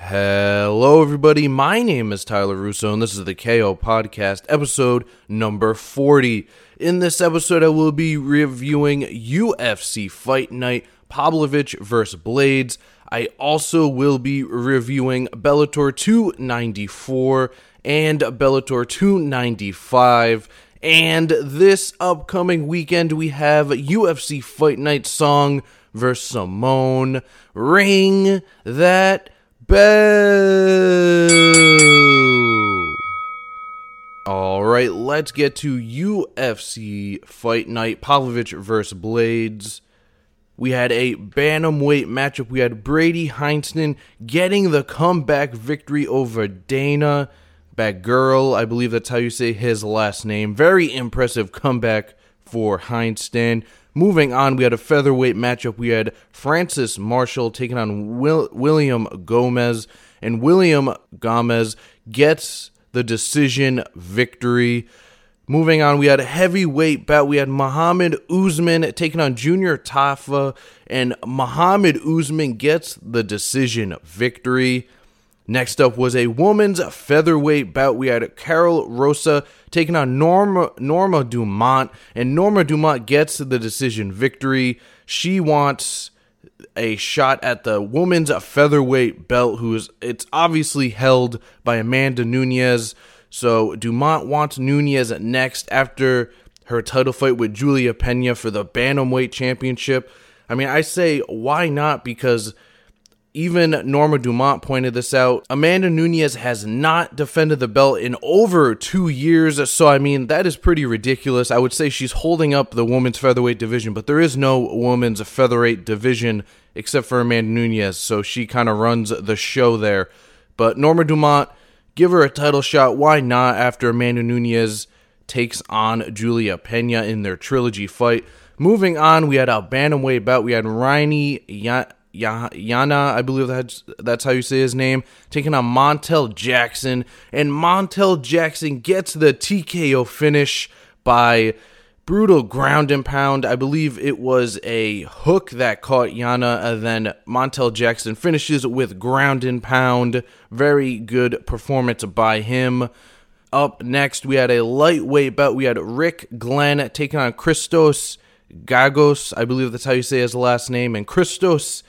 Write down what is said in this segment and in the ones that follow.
Hello, everybody. My name is Tyler Russo, and this is the KO Podcast, episode number 40. In this episode, I will be reviewing UFC Fight Night Pavlovich vs. Blaydes. I also will be reviewing Bellator 294 and Bellator 295. And this upcoming weekend, we have UFC Fight Night Song versus Simon. Ring that bell. All right, let's get to UFC Fight Night Pavlovich versus Blaydes. We had a bantamweight matchup. We had Brady Hiestand getting the comeback victory over Danaa Batgerel. I believe that's how you say his last name. Very impressive comeback for Hiestand. Moving on, we had a featherweight matchup. We had Francis Marshall taking on Will- William Gomes, and William Gomes gets the decision victory. Moving on, we had a heavyweight bout. We had Muhammad Usman taking on Junior Tafa, and Muhammad Usman gets the decision victory. Next up was a woman's featherweight bout. We had Karol Rosa taking on Norma Norma Dumont, and Norma Dumont gets the decision victory. She wants a shot at the woman's featherweight belt, who is it's obviously held by Amanda Nunes. So Dumont wants Nunes next after her title fight with Julia Pena for the bantamweight championship. I mean, I say why not because even Norma Dumont pointed this out. Amanda Nunes has not defended the belt in over two years, so I mean, that is pretty ridiculous. I would say she's holding up the women's featherweight division, but there is no women's featherweight division except for Amanda Nunes, so she kind of runs the show there. But Norma Dumont, give her a title shot. Why not after Amanda Nunes takes on Julia Pena in their trilogy fight? Moving on, we had a bantamweight bout. We had Rani Yahya, I believe that's that's how you say his name, taking on Montel Jackson, and Montel Jackson gets the TKO finish by brutal ground and pound. I believe it was a hook that caught Yahya, and then Montel Jackson finishes with ground and pound. Very good performance by him. Up next, we had a lightweight bout. We had Rick Glenn taking on Christos Giagos. I believe that's how you say his last name. And Christos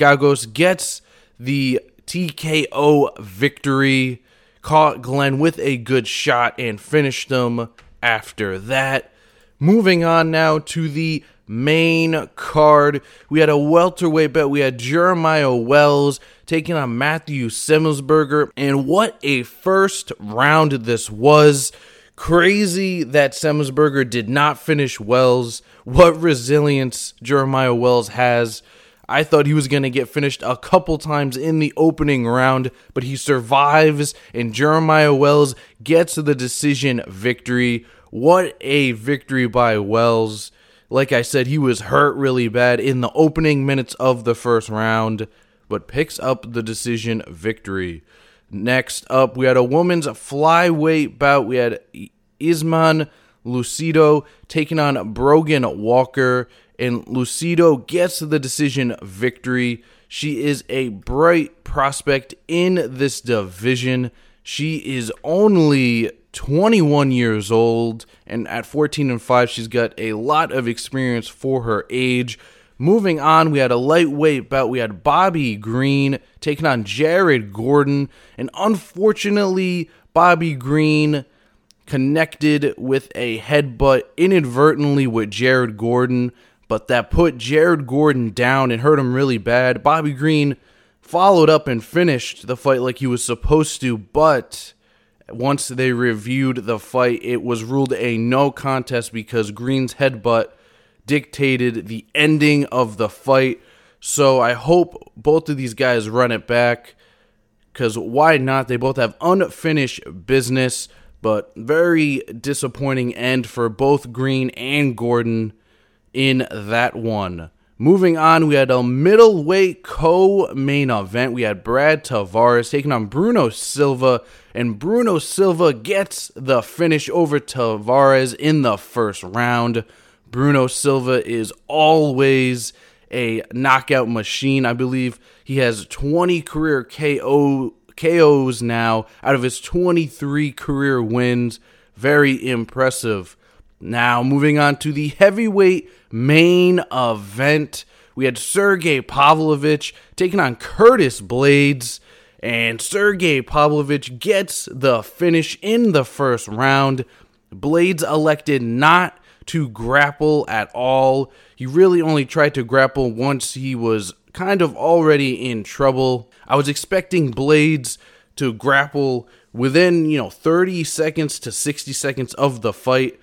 Giagos gets the TKO victory. Caught Glenn with a good shot and finished him after that. Moving on now to the main card. We had a welterweight bet. We had Jeremiah Wells taking on Matthew Semelsberger. And what a first round this was. Crazy that Semelsberger did not finish Wells. What resilience Jeremiah Wells has. I thought he was going to get finished a couple times in the opening round, but he survives, and Jeremiah Wells gets the decision victory. What a victory by Wells. Like I said, he was hurt really bad in the opening minutes of the first round, but picks up the decision victory. Next up, we had a women's flyweight bout. We had Iasmin Lucindo taking on Brogan Walker, and Lucindo gets the decision victory. She is a bright prospect in this division. She is only 21 years old, and at 14 and 5, she's got a lot of experience for her age. Moving on, we had a lightweight bout. We had Bobby Green taking on Jared Gordon, and unfortunately, Bobby Green connected with a headbutt inadvertently with Jared Gordon, but that put Jared Gordon down and hurt him really bad. Bobby Green followed up and finished the fight like he was supposed to, but once they reviewed the fight, it was ruled a no contest because Green's headbutt dictated the ending of the fight. So I hope both of these guys run it back because why not? They both have unfinished business, but very disappointing end for both Green and Gordon in that one. Moving on, we had a middleweight co main event. We had Brad Tavares taking on Bruno Silva, and Bruno Silva gets the finish over Tavares in the first round. Bruno Silva is always a knockout machine. I believe he has 20 career KO KOs now out of his 23 career wins. Very impressive. Now, moving on to the heavyweight main event, we had Sergey Pavlovich taking on Curtis Blaydes, and Sergey Pavlovich gets the finish in the first round. Blaydes elected not to grapple at all. He really only tried to grapple once he was kind of already in trouble. I was expecting Blaydes to grapple within, you know, 30 seconds to 60 seconds of the fight.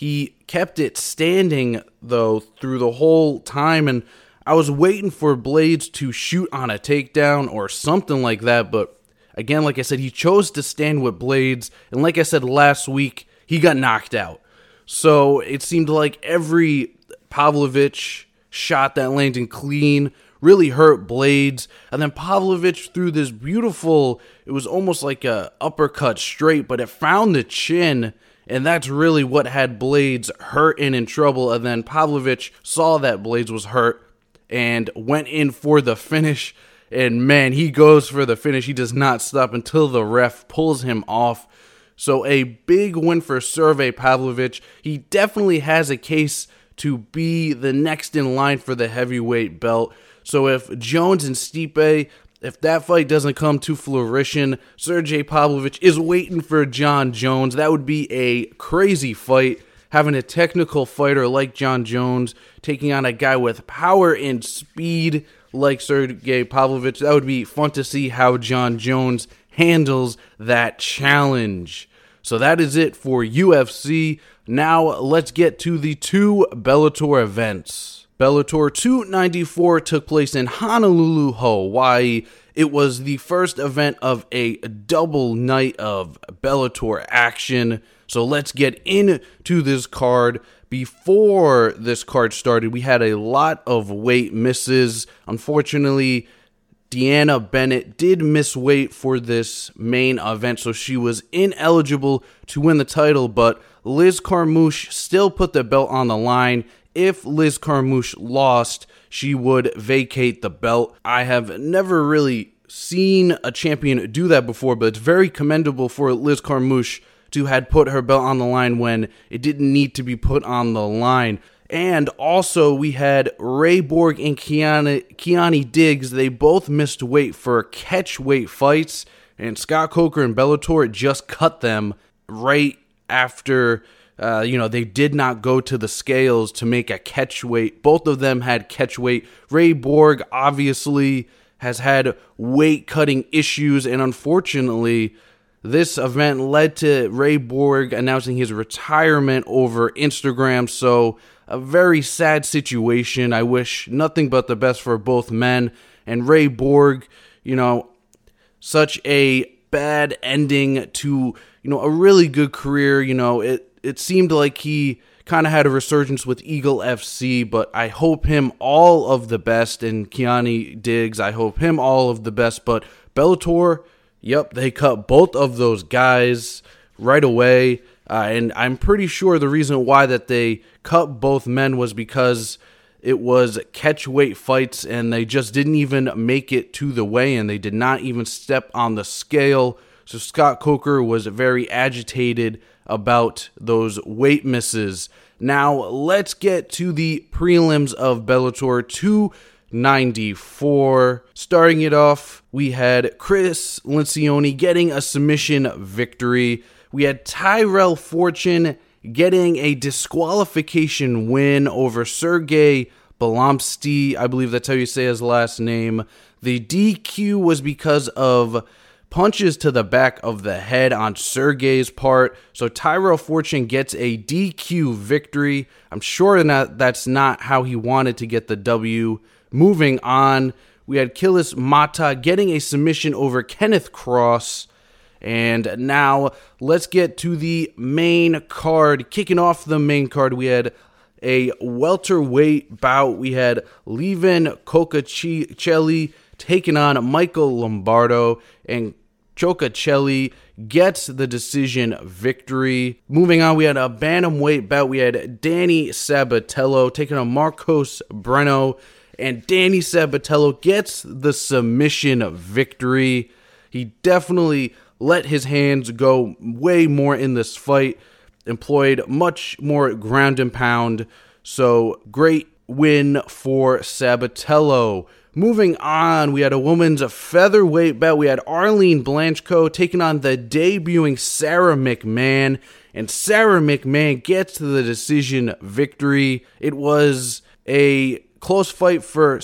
He kept it standing though through the whole time and I was waiting for Blaydes to shoot on a takedown or something like that, but again, like I said, he chose to stand with Blaydes, and like I said last week, he got knocked out. So it seemed like every Pavlovich shot that landed clean really hurt Blaydes. And then Pavlovich threw this beautiful, it was almost like a uppercut straight, but it found the chin. And that's really what had Blaydes hurt and in trouble. And then Pavlovich saw that Blaydes was hurt and went in for the finish. And man, he goes for the finish. He does not stop until the ref pulls him off. So a big win for Sergey Pavlovich. He definitely has a case to be the next in line for the heavyweight belt. So if Jones and Stipe, if that fight doesn't come to fruition, Sergey Pavlovich is waiting for Jon Jones. That would be a crazy fight. Having a technical fighter like Jon Jones taking on a guy with power and speed like Sergey Pavlovich, that would be fun to see how Jon Jones handles that challenge. So that is it for UFC. Now let's get to the two Bellator events. Bellator 294 took place in Honolulu, Hawaii. It was the first event of a double night of Bellator action. So let's get into this card. Before this card started, we had a lot of weight misses. Unfortunately, Deanna Bennett did miss weight for this main event, so she was ineligible to win the title, but Liz Carmouche still put the belt on the line if Liz Carmouche lost, she would vacate the belt. I have never really seen a champion do that before, but it's very commendable for Liz Carmouche to had put her belt on the line when it didn't need to be put on the line. And also, we had Ray Borg and Kiana, Keoni Diggs. They both missed weight for catch weight fights, and Scott Coker and Bellator just cut them right after uh, you know, they did not go to the scales to make a catch weight. Both of them had catch weight. Ray Borg obviously has had weight cutting issues, and unfortunately, this event led to Ray Borg announcing his retirement over Instagram. So, a very sad situation. I wish nothing but the best for both men. And Ray Borg, you know, such a bad ending to, you know, a really good career. You know, it it seemed like he kind of had a resurgence with Eagle FC, but I hope him all of the best. And Keoni Diggs, I hope him all of the best. But Bellator, yep, they cut both of those guys right away. Uh, and I'm pretty sure the reason why that they cut both men was because it was catch weight fights and they just didn't even make it to the weigh in. They did not even step on the scale. So Scott Coker was very agitated about those weight misses. Now, let's get to the prelims of Bellator 294. Starting it off, we had Chris Lencioni getting a submission victory. We had Tyrell Fortune getting a disqualification win over Sergey Belomsky. I believe that's how you say his last name. The DQ was because of punches to the back of the head on Sergey's part. So Tyrell Fortune gets a DQ victory. I'm sure that that's not how he wanted to get the W. Moving on, we had Kilis Mata getting a submission over Kenneth Cross. And now let's get to the main card. Kicking off the main card, we had a welterweight bout. We had Levin Coccacelli taking on Michael Lombardo, and Coccacelli gets the decision victory. Moving on, we had a bantamweight bout. We had Danny Sabatello taking on Marcos Breno. and Danny Sabatello gets the submission victory. He definitely let his hands go way more in this fight, employed much more ground and pound. So great win for Sabatello. Moving on, we had a women's featherweight bout. We had Arlene Blencowe taking on the debuting Sara McMann, and Sara McMann gets the decision victory. It was a close fight for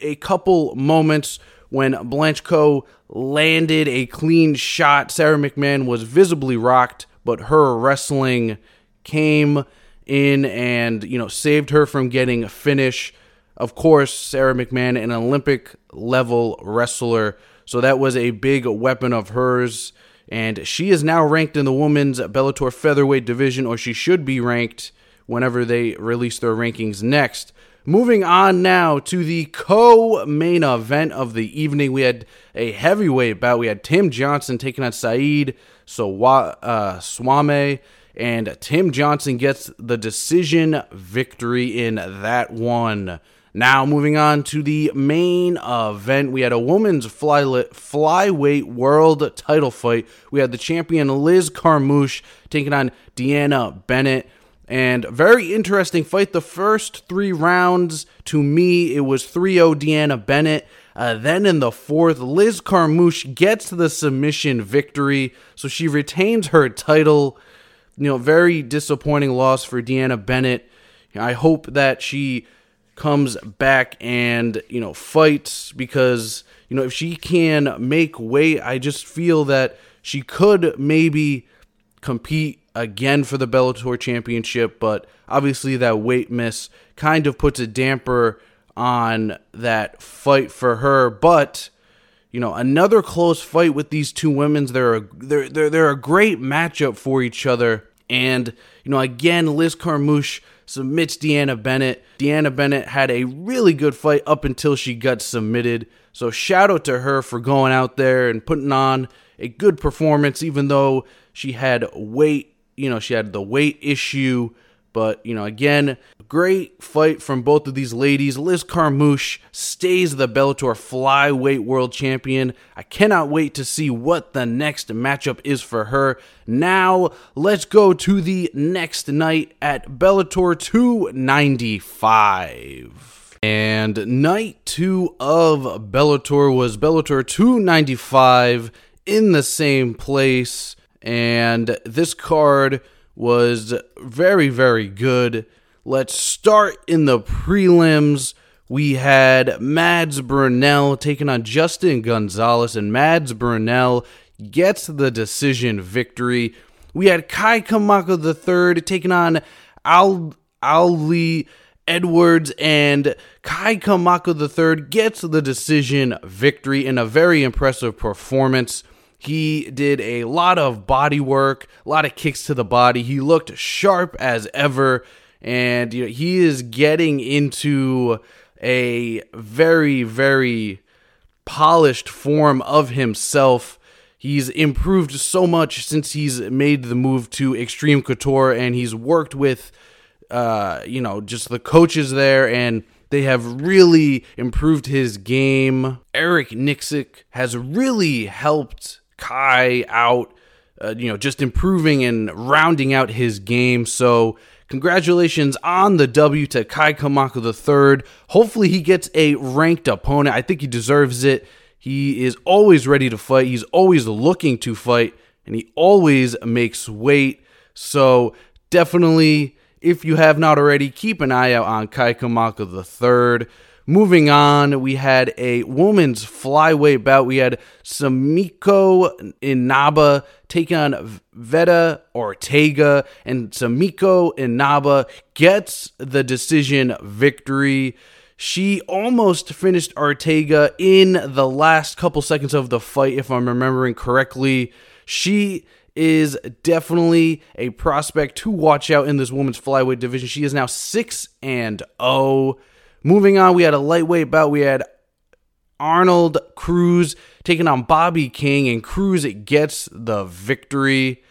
a couple moments when Blencowe landed a clean shot. Sara McMann was visibly rocked, but her wrestling came in and, you know, saved her from getting a finish. Of course, Sara McMann, an Olympic level wrestler, so that was a big weapon of hers. And she is now ranked in the women's Bellator featherweight division, or she should be ranked whenever they release their rankings next. Moving on now to the co main event of the evening. We had a heavyweight bout. We had Tim Johnson taking on Saeed so, uh, Swame, and Tim Johnson gets the decision victory in that one. Now, moving on to the main event, we had a women's fly, flyweight world title fight. We had the champion Liz Carmouche taking on Deanna Bennett. And very interesting fight. The first three rounds, to me, it was 3 0 Deanna Bennett. Uh, then in the fourth, Liz Carmouche gets the submission victory, so she retains her title. You know, very disappointing loss for Deanna Bennett. I hope that she comes back and you know fights because you know if she can make weight, I just feel that she could maybe compete again for the Bellator championship, but obviously that weight miss kind of puts a damper on that fight for her. But you know, another close fight with these two women's. They're a, they're they're they're a great matchup for each other. And you know, again, Liz Carmouche submits Deanna Bennett. Deanna Bennett had a really good fight up until she got submitted. So shout out to her for going out there and putting on a good performance, even though she had weight you know, she had the weight issue. But, you know, again, great fight from both of these ladies. Liz Carmouche stays the Bellator flyweight world champion. I cannot wait to see what the next matchup is for her. Now, let's go to the next night at Bellator 295. And night two of Bellator was Bellator 295 in the same place. And this card was very, very good. Let's start in the prelims. We had Mads Burnell taking on Justin Gonzalez, and Mads Burnell gets the decision victory. We had Kai Kamaka III taking on Al Ali Edwards, and Kai Kamaka III gets the decision victory in a very impressive performance. He did a lot of body work, a lot of kicks to the body. He looked sharp as ever, and you know, he is getting into a very, very polished form of himself. He's improved so much since he's made the move to Extreme Couture, and he's worked with, uh, you know, just the coaches there and they have really improved his game. Eric Nicksick has really helped Kai out, uh, you know, just improving and rounding out his game. So, congratulations on the W to Kai Kamaka III. Hopefully, he gets a ranked opponent. I think he deserves it. He is always ready to fight, he's always looking to fight, and he always makes weight. So, definitely, if you have not already, keep an eye out on Kai Kamaka III. Moving on, we had a women's flyweight bout. We had Sumiko Inaba taking on Veta Arteaga, and Sumiko Inaba gets the decision victory. She almost finished Arteaga in the last couple seconds of the fight, if I'm remembering correctly. She is definitely a prospect to watch out in this women's flyweight division. She is now 6 and 0. Moving on, we had a lightweight bout. We had Arnold Cruz taking on Bobby King, and Cruz it gets the victory.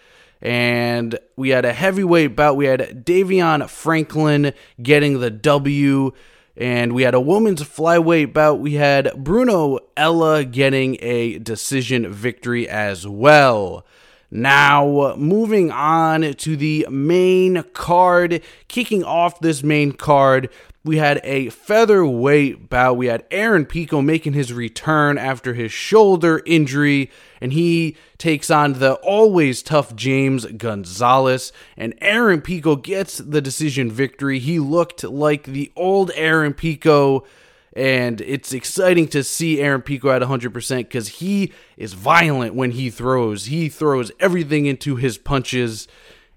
And we had a heavyweight bout. We had Davion Franklin getting the W. And we had a women's flyweight bout. We had Bruno Ella getting a decision victory as well. Now, moving on to the main card, kicking off this main card, we had a featherweight bout. We had Aaron Pico making his return after his shoulder injury, and he takes on the always tough James Gonzalez. And Aaron Pico gets the decision victory. He looked like the old Aaron Pico and it's exciting to see Aaron Pico at 100% because he is violent when he throws. He throws everything into his punches,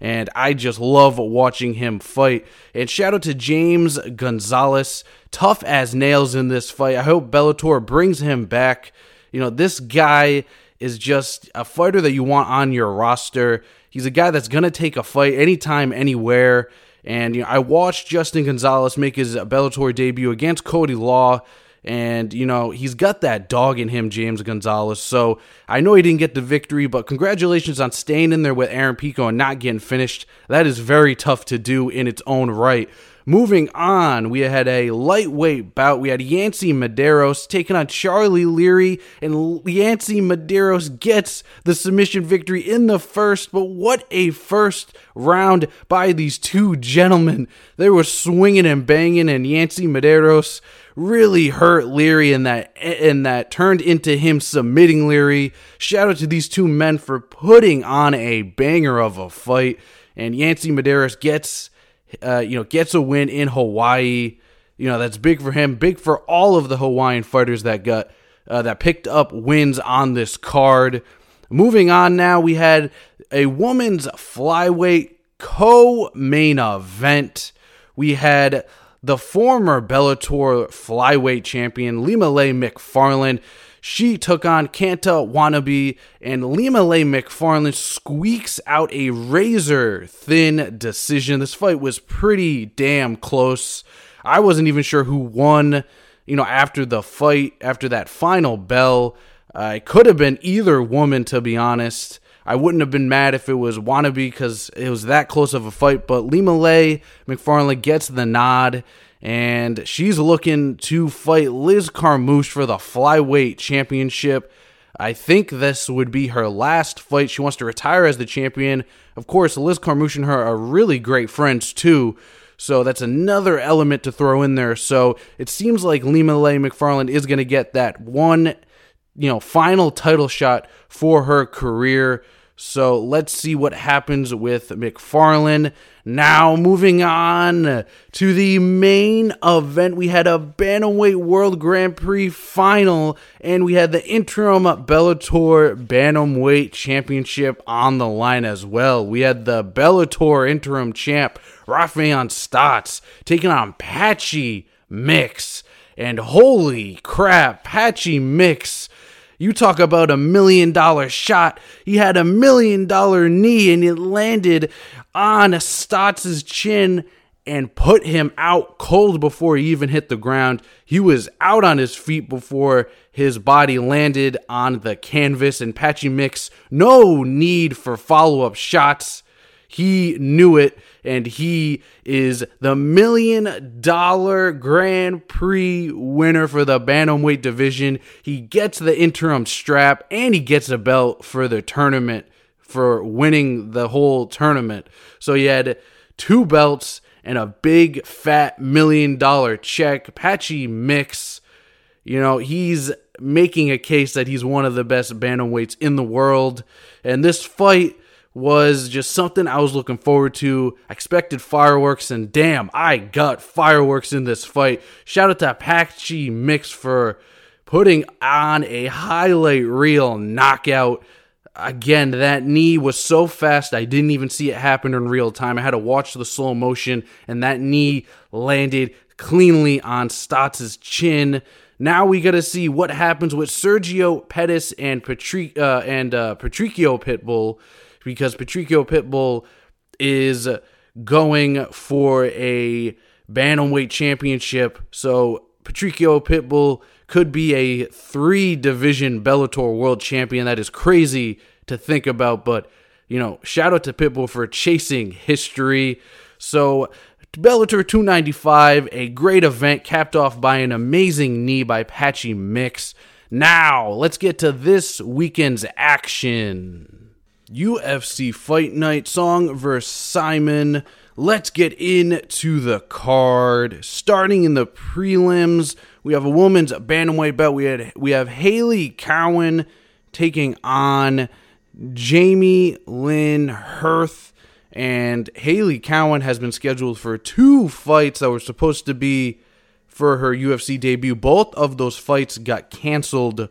and I just love watching him fight. And shout out to James Gonzalez, tough as nails in this fight. I hope Bellator brings him back. You know, this guy is just a fighter that you want on your roster. He's a guy that's going to take a fight anytime, anywhere. And you know, I watched Justin Gonzalez make his Bellator debut against Cody Law. And, you know, he's got that dog in him, James Gonzalez. So I know he didn't get the victory, but congratulations on staying in there with Aaron Pico and not getting finished. That is very tough to do in its own right. Moving on, we had a lightweight bout. We had Yancy Medeiros taking on Charlie Leary, and Yancy Medeiros gets the submission victory in the first. But what a first round by these two gentlemen! They were swinging and banging, and Yancy Medeiros really hurt Leary and that and that turned into him submitting Leary. Shout out to these two men for putting on a banger of a fight. And Yancy Medeiros gets uh, you know, gets a win in Hawaii. You know, that's big for him, big for all of the Hawaiian fighters that got uh, that picked up wins on this card. Moving on now, we had a women's flyweight co-main event. We had the former Bellator flyweight champion Ilima-Lei Macfarlane she took on Kana Watanabe, and Ilima-Lei Macfarlane squeaks out a razor thin decision. This fight was pretty damn close. I wasn't even sure who won, you know, after the fight, after that final bell. Uh, it could have been either woman, to be honest. I wouldn't have been mad if it was Wannabe because it was that close of a fight, but Ilima-Lei Macfarlane gets the nod and she's looking to fight Liz Carmouche for the flyweight championship. I think this would be her last fight. She wants to retire as the champion. Of course, Liz Carmouche and her are really great friends too. So that's another element to throw in there. So it seems like Ilima-Lei Macfarlane is going to get that one, you know, final title shot for her career. So let's see what happens with Macfarlane. Now, moving on to the main event, we had a Bantamweight World Grand Prix final, and we had the interim Bellator Bantamweight Championship on the line as well. We had the Bellator interim champ, Raufeon Stots, taking on Patchy Mix. And holy crap, Patchy Mix you talk about a million dollar shot. He had a million dollar knee and it landed on Stots's chin and put him out cold before he even hit the ground. He was out on his feet before his body landed on the canvas. And Patchy Mix, no need for follow up shots. He knew it, and he is the million dollar Grand Prix winner for the Bantamweight division. He gets the interim strap, and he gets a belt for the tournament for winning the whole tournament. So he had two belts and a big fat million dollar check. Patchy Mix, you know, he's making a case that he's one of the best bantamweights in the world. And this fight was just something I was looking forward to. I expected fireworks, and damn, I got fireworks in this fight. Shout out to Patchy Mix for putting on a highlight reel knockout. Again, that knee was so fast, I didn't even see it happen in real time. I had to watch the slow motion, and that knee landed cleanly on Stots' chin. Now we got to see what happens with Sergio Pettis and Patri- uh, and uh, Patricio Pitbull because Patricio Pitbull is going for a bantamweight championship. So Patricio Pitbull could be a three division Bellator world champion. That is crazy to think about, but you know, shout out to Pitbull for chasing history. So Bellator 295, a great event capped off by an amazing knee by Patchy Mix. Now, let's get to this weekend's action. UFC Fight Night Song versus Simon. Let's get into the card. Starting in the prelims, we have a woman's bantamweight belt. We had we have Haley Cowan taking on Jamie Lynn Horth. And Haley Cowan has been scheduled for two fights that were supposed to be for her UFC debut. Both of those fights got canceled.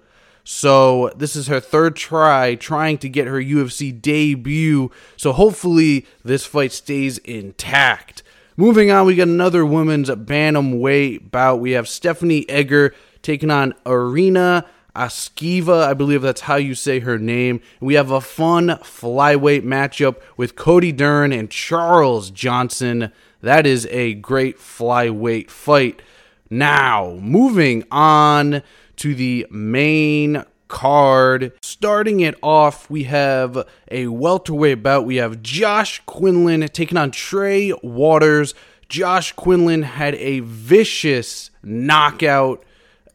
So this is her third try trying to get her UFC debut. So hopefully this fight stays intact. Moving on, we got another women's bantamweight bout. We have Stephanie Egger taking on Arena Askiva, I believe that's how you say her name. We have a fun flyweight matchup with Cody Dern and Charles Johnson. That is a great flyweight fight. Now, moving on to the main card. Starting it off, we have a welterweight bout. We have Josh Quinlan taking on Trey Waters. Josh Quinlan had a vicious knockout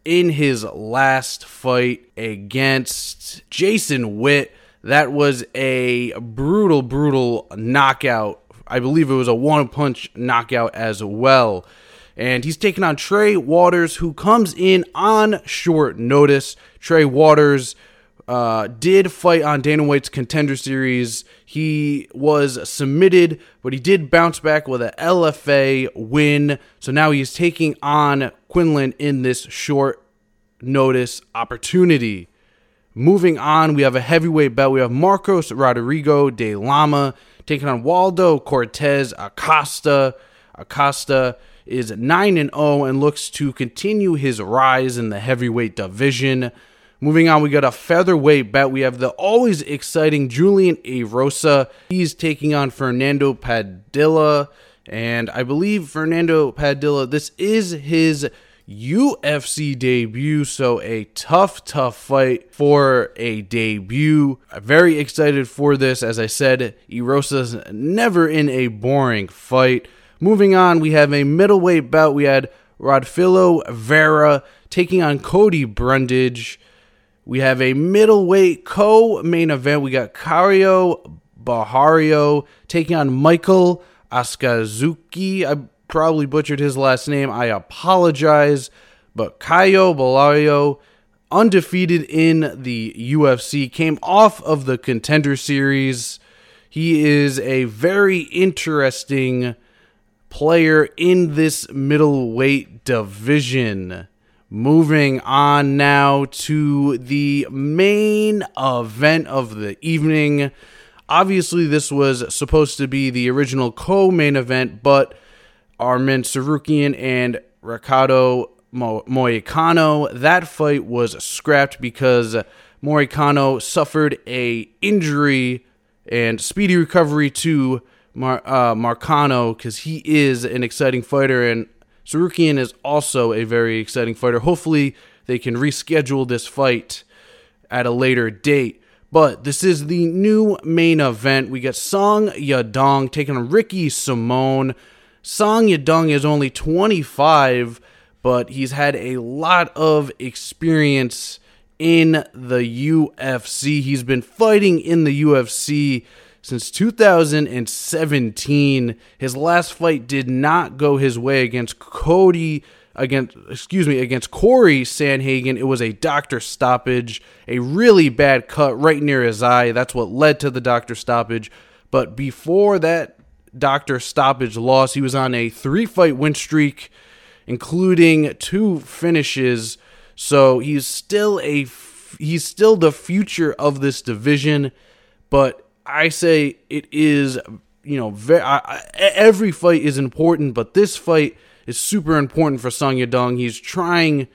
in his last fight against Jason Witt. That was a brutal, brutal knockout. I believe it was a one punch knockout as well. And he's taking on Trey Waters, who comes in on short notice. Trey Waters uh, did fight on Dana White's contender series. He was submitted, but he did bounce back with a LFA win. So now he's taking on Quinlan in this short notice opportunity. Moving on, we have a heavyweight belt. We have Marcos Rodrigo de Lama taking on Waldo Cortez Acosta. Acosta is 9 and 0 and looks to continue his rise in the heavyweight division. Moving on, we got a featherweight bet. We have the always exciting Julian Erosa. He's taking on Fernando Padilla. And I believe Fernando Padilla, this is his UFC debut. So a tough, tough fight for a debut. I'm very excited for this. As I said, Erosa's never in a boring fight. Moving on, we have a middleweight bout. We had Rodolpho Vieira taking on Cody Brundage. We have a middleweight co-main event. We got Caio Borralho taking on Michael Osazuki. I probably butchered his last name. I apologize. But Caio Borralho, undefeated in the UFC, came off of the contender series. He is a very interesting player in this middleweight division. Moving on now to the main event of the evening. Obviously, this was supposed to be the original co main event, but Arman Tsarukyan and Ricardo Moicano, that fight was scrapped because Moicano suffered a injury and speedy recovery to Mar- uh, Marcano because he is an exciting fighter and Tsarukyan is also a very exciting fighter. Hopefully, they can reschedule this fight at a later date. But this is the new main event. We got Song Yadong taking on Ricky Simon. Song Yadong is only 25, but he's had a lot of experience in the UFC. He's been fighting in the UFC since 2017. His last fight did not go his way against Cody against excuse me against Corey Sandhagen. It was a doctor stoppage, a really bad cut right near his eye. That's what led to the doctor stoppage. But before that doctor stoppage loss, he was on a three fight win streak, including two finishes. So he's still a he's still the future of this division, but I say it is, you know, very, I, every fight is important, but this fight is super important for Song Yadong. He's trying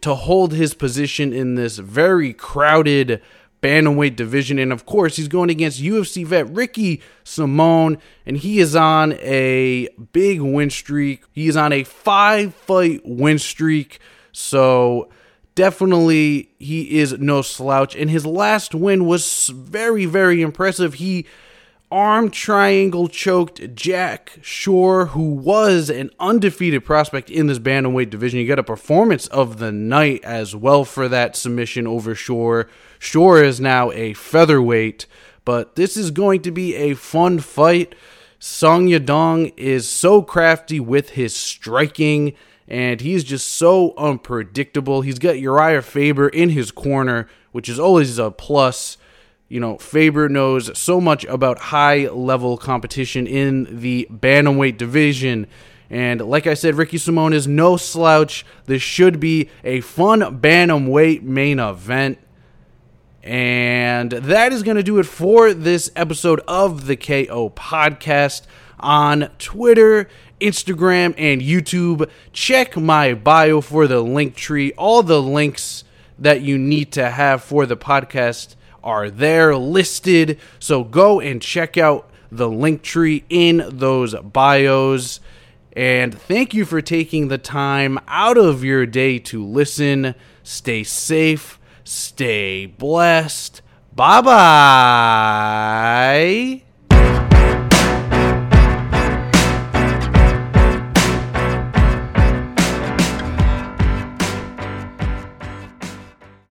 to hold his position in this very crowded bantamweight division. And of course, he's going against UFC vet Ricky Simon, and he is on a big win streak. He is on a five fight win streak. So definitely he is no slouch and his last win was very very impressive he arm triangle choked Jack Shore, who was an undefeated prospect in this bantamweight division. He got a performance of the night as well for that submission over Shore. Shore is now a featherweight, but this is going to be a fun fight. Song Yadong is so crafty with his striking, and he's just so unpredictable. He's got Urijah Faber in his corner, which is always a plus. You know, Faber knows so much about high level competition in the bantamweight division. And like I said, Ricky Simon is no slouch. This should be a fun bantamweight main event. And that is going to do it for this episode of the KO podcast on Twitter, Instagram, and YouTube. Check my bio for the link tree. All the links that you need to have for the podcast are there listed. So go and check out the link tree in those bios. And thank you for taking the time out of your day to listen. Stay safe, stay blessed. Bye bye.